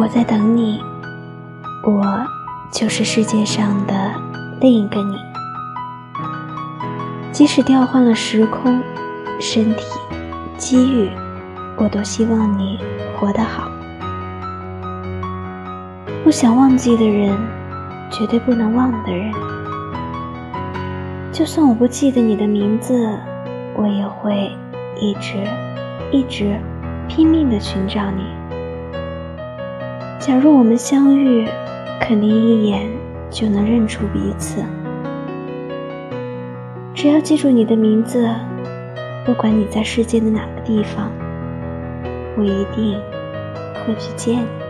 我在等你，我就是世界上的另一个你。即使调换了时空、身体、机遇，我都希望你活得好。不想忘记的人，绝对不能忘的人。就算我不记得你的名字，我也会一直、一直拼命的寻找你。假如我们相遇，肯定一眼就能认出彼此。只要记住你的名字，不管你在世界的哪个地方，我一定会去见你。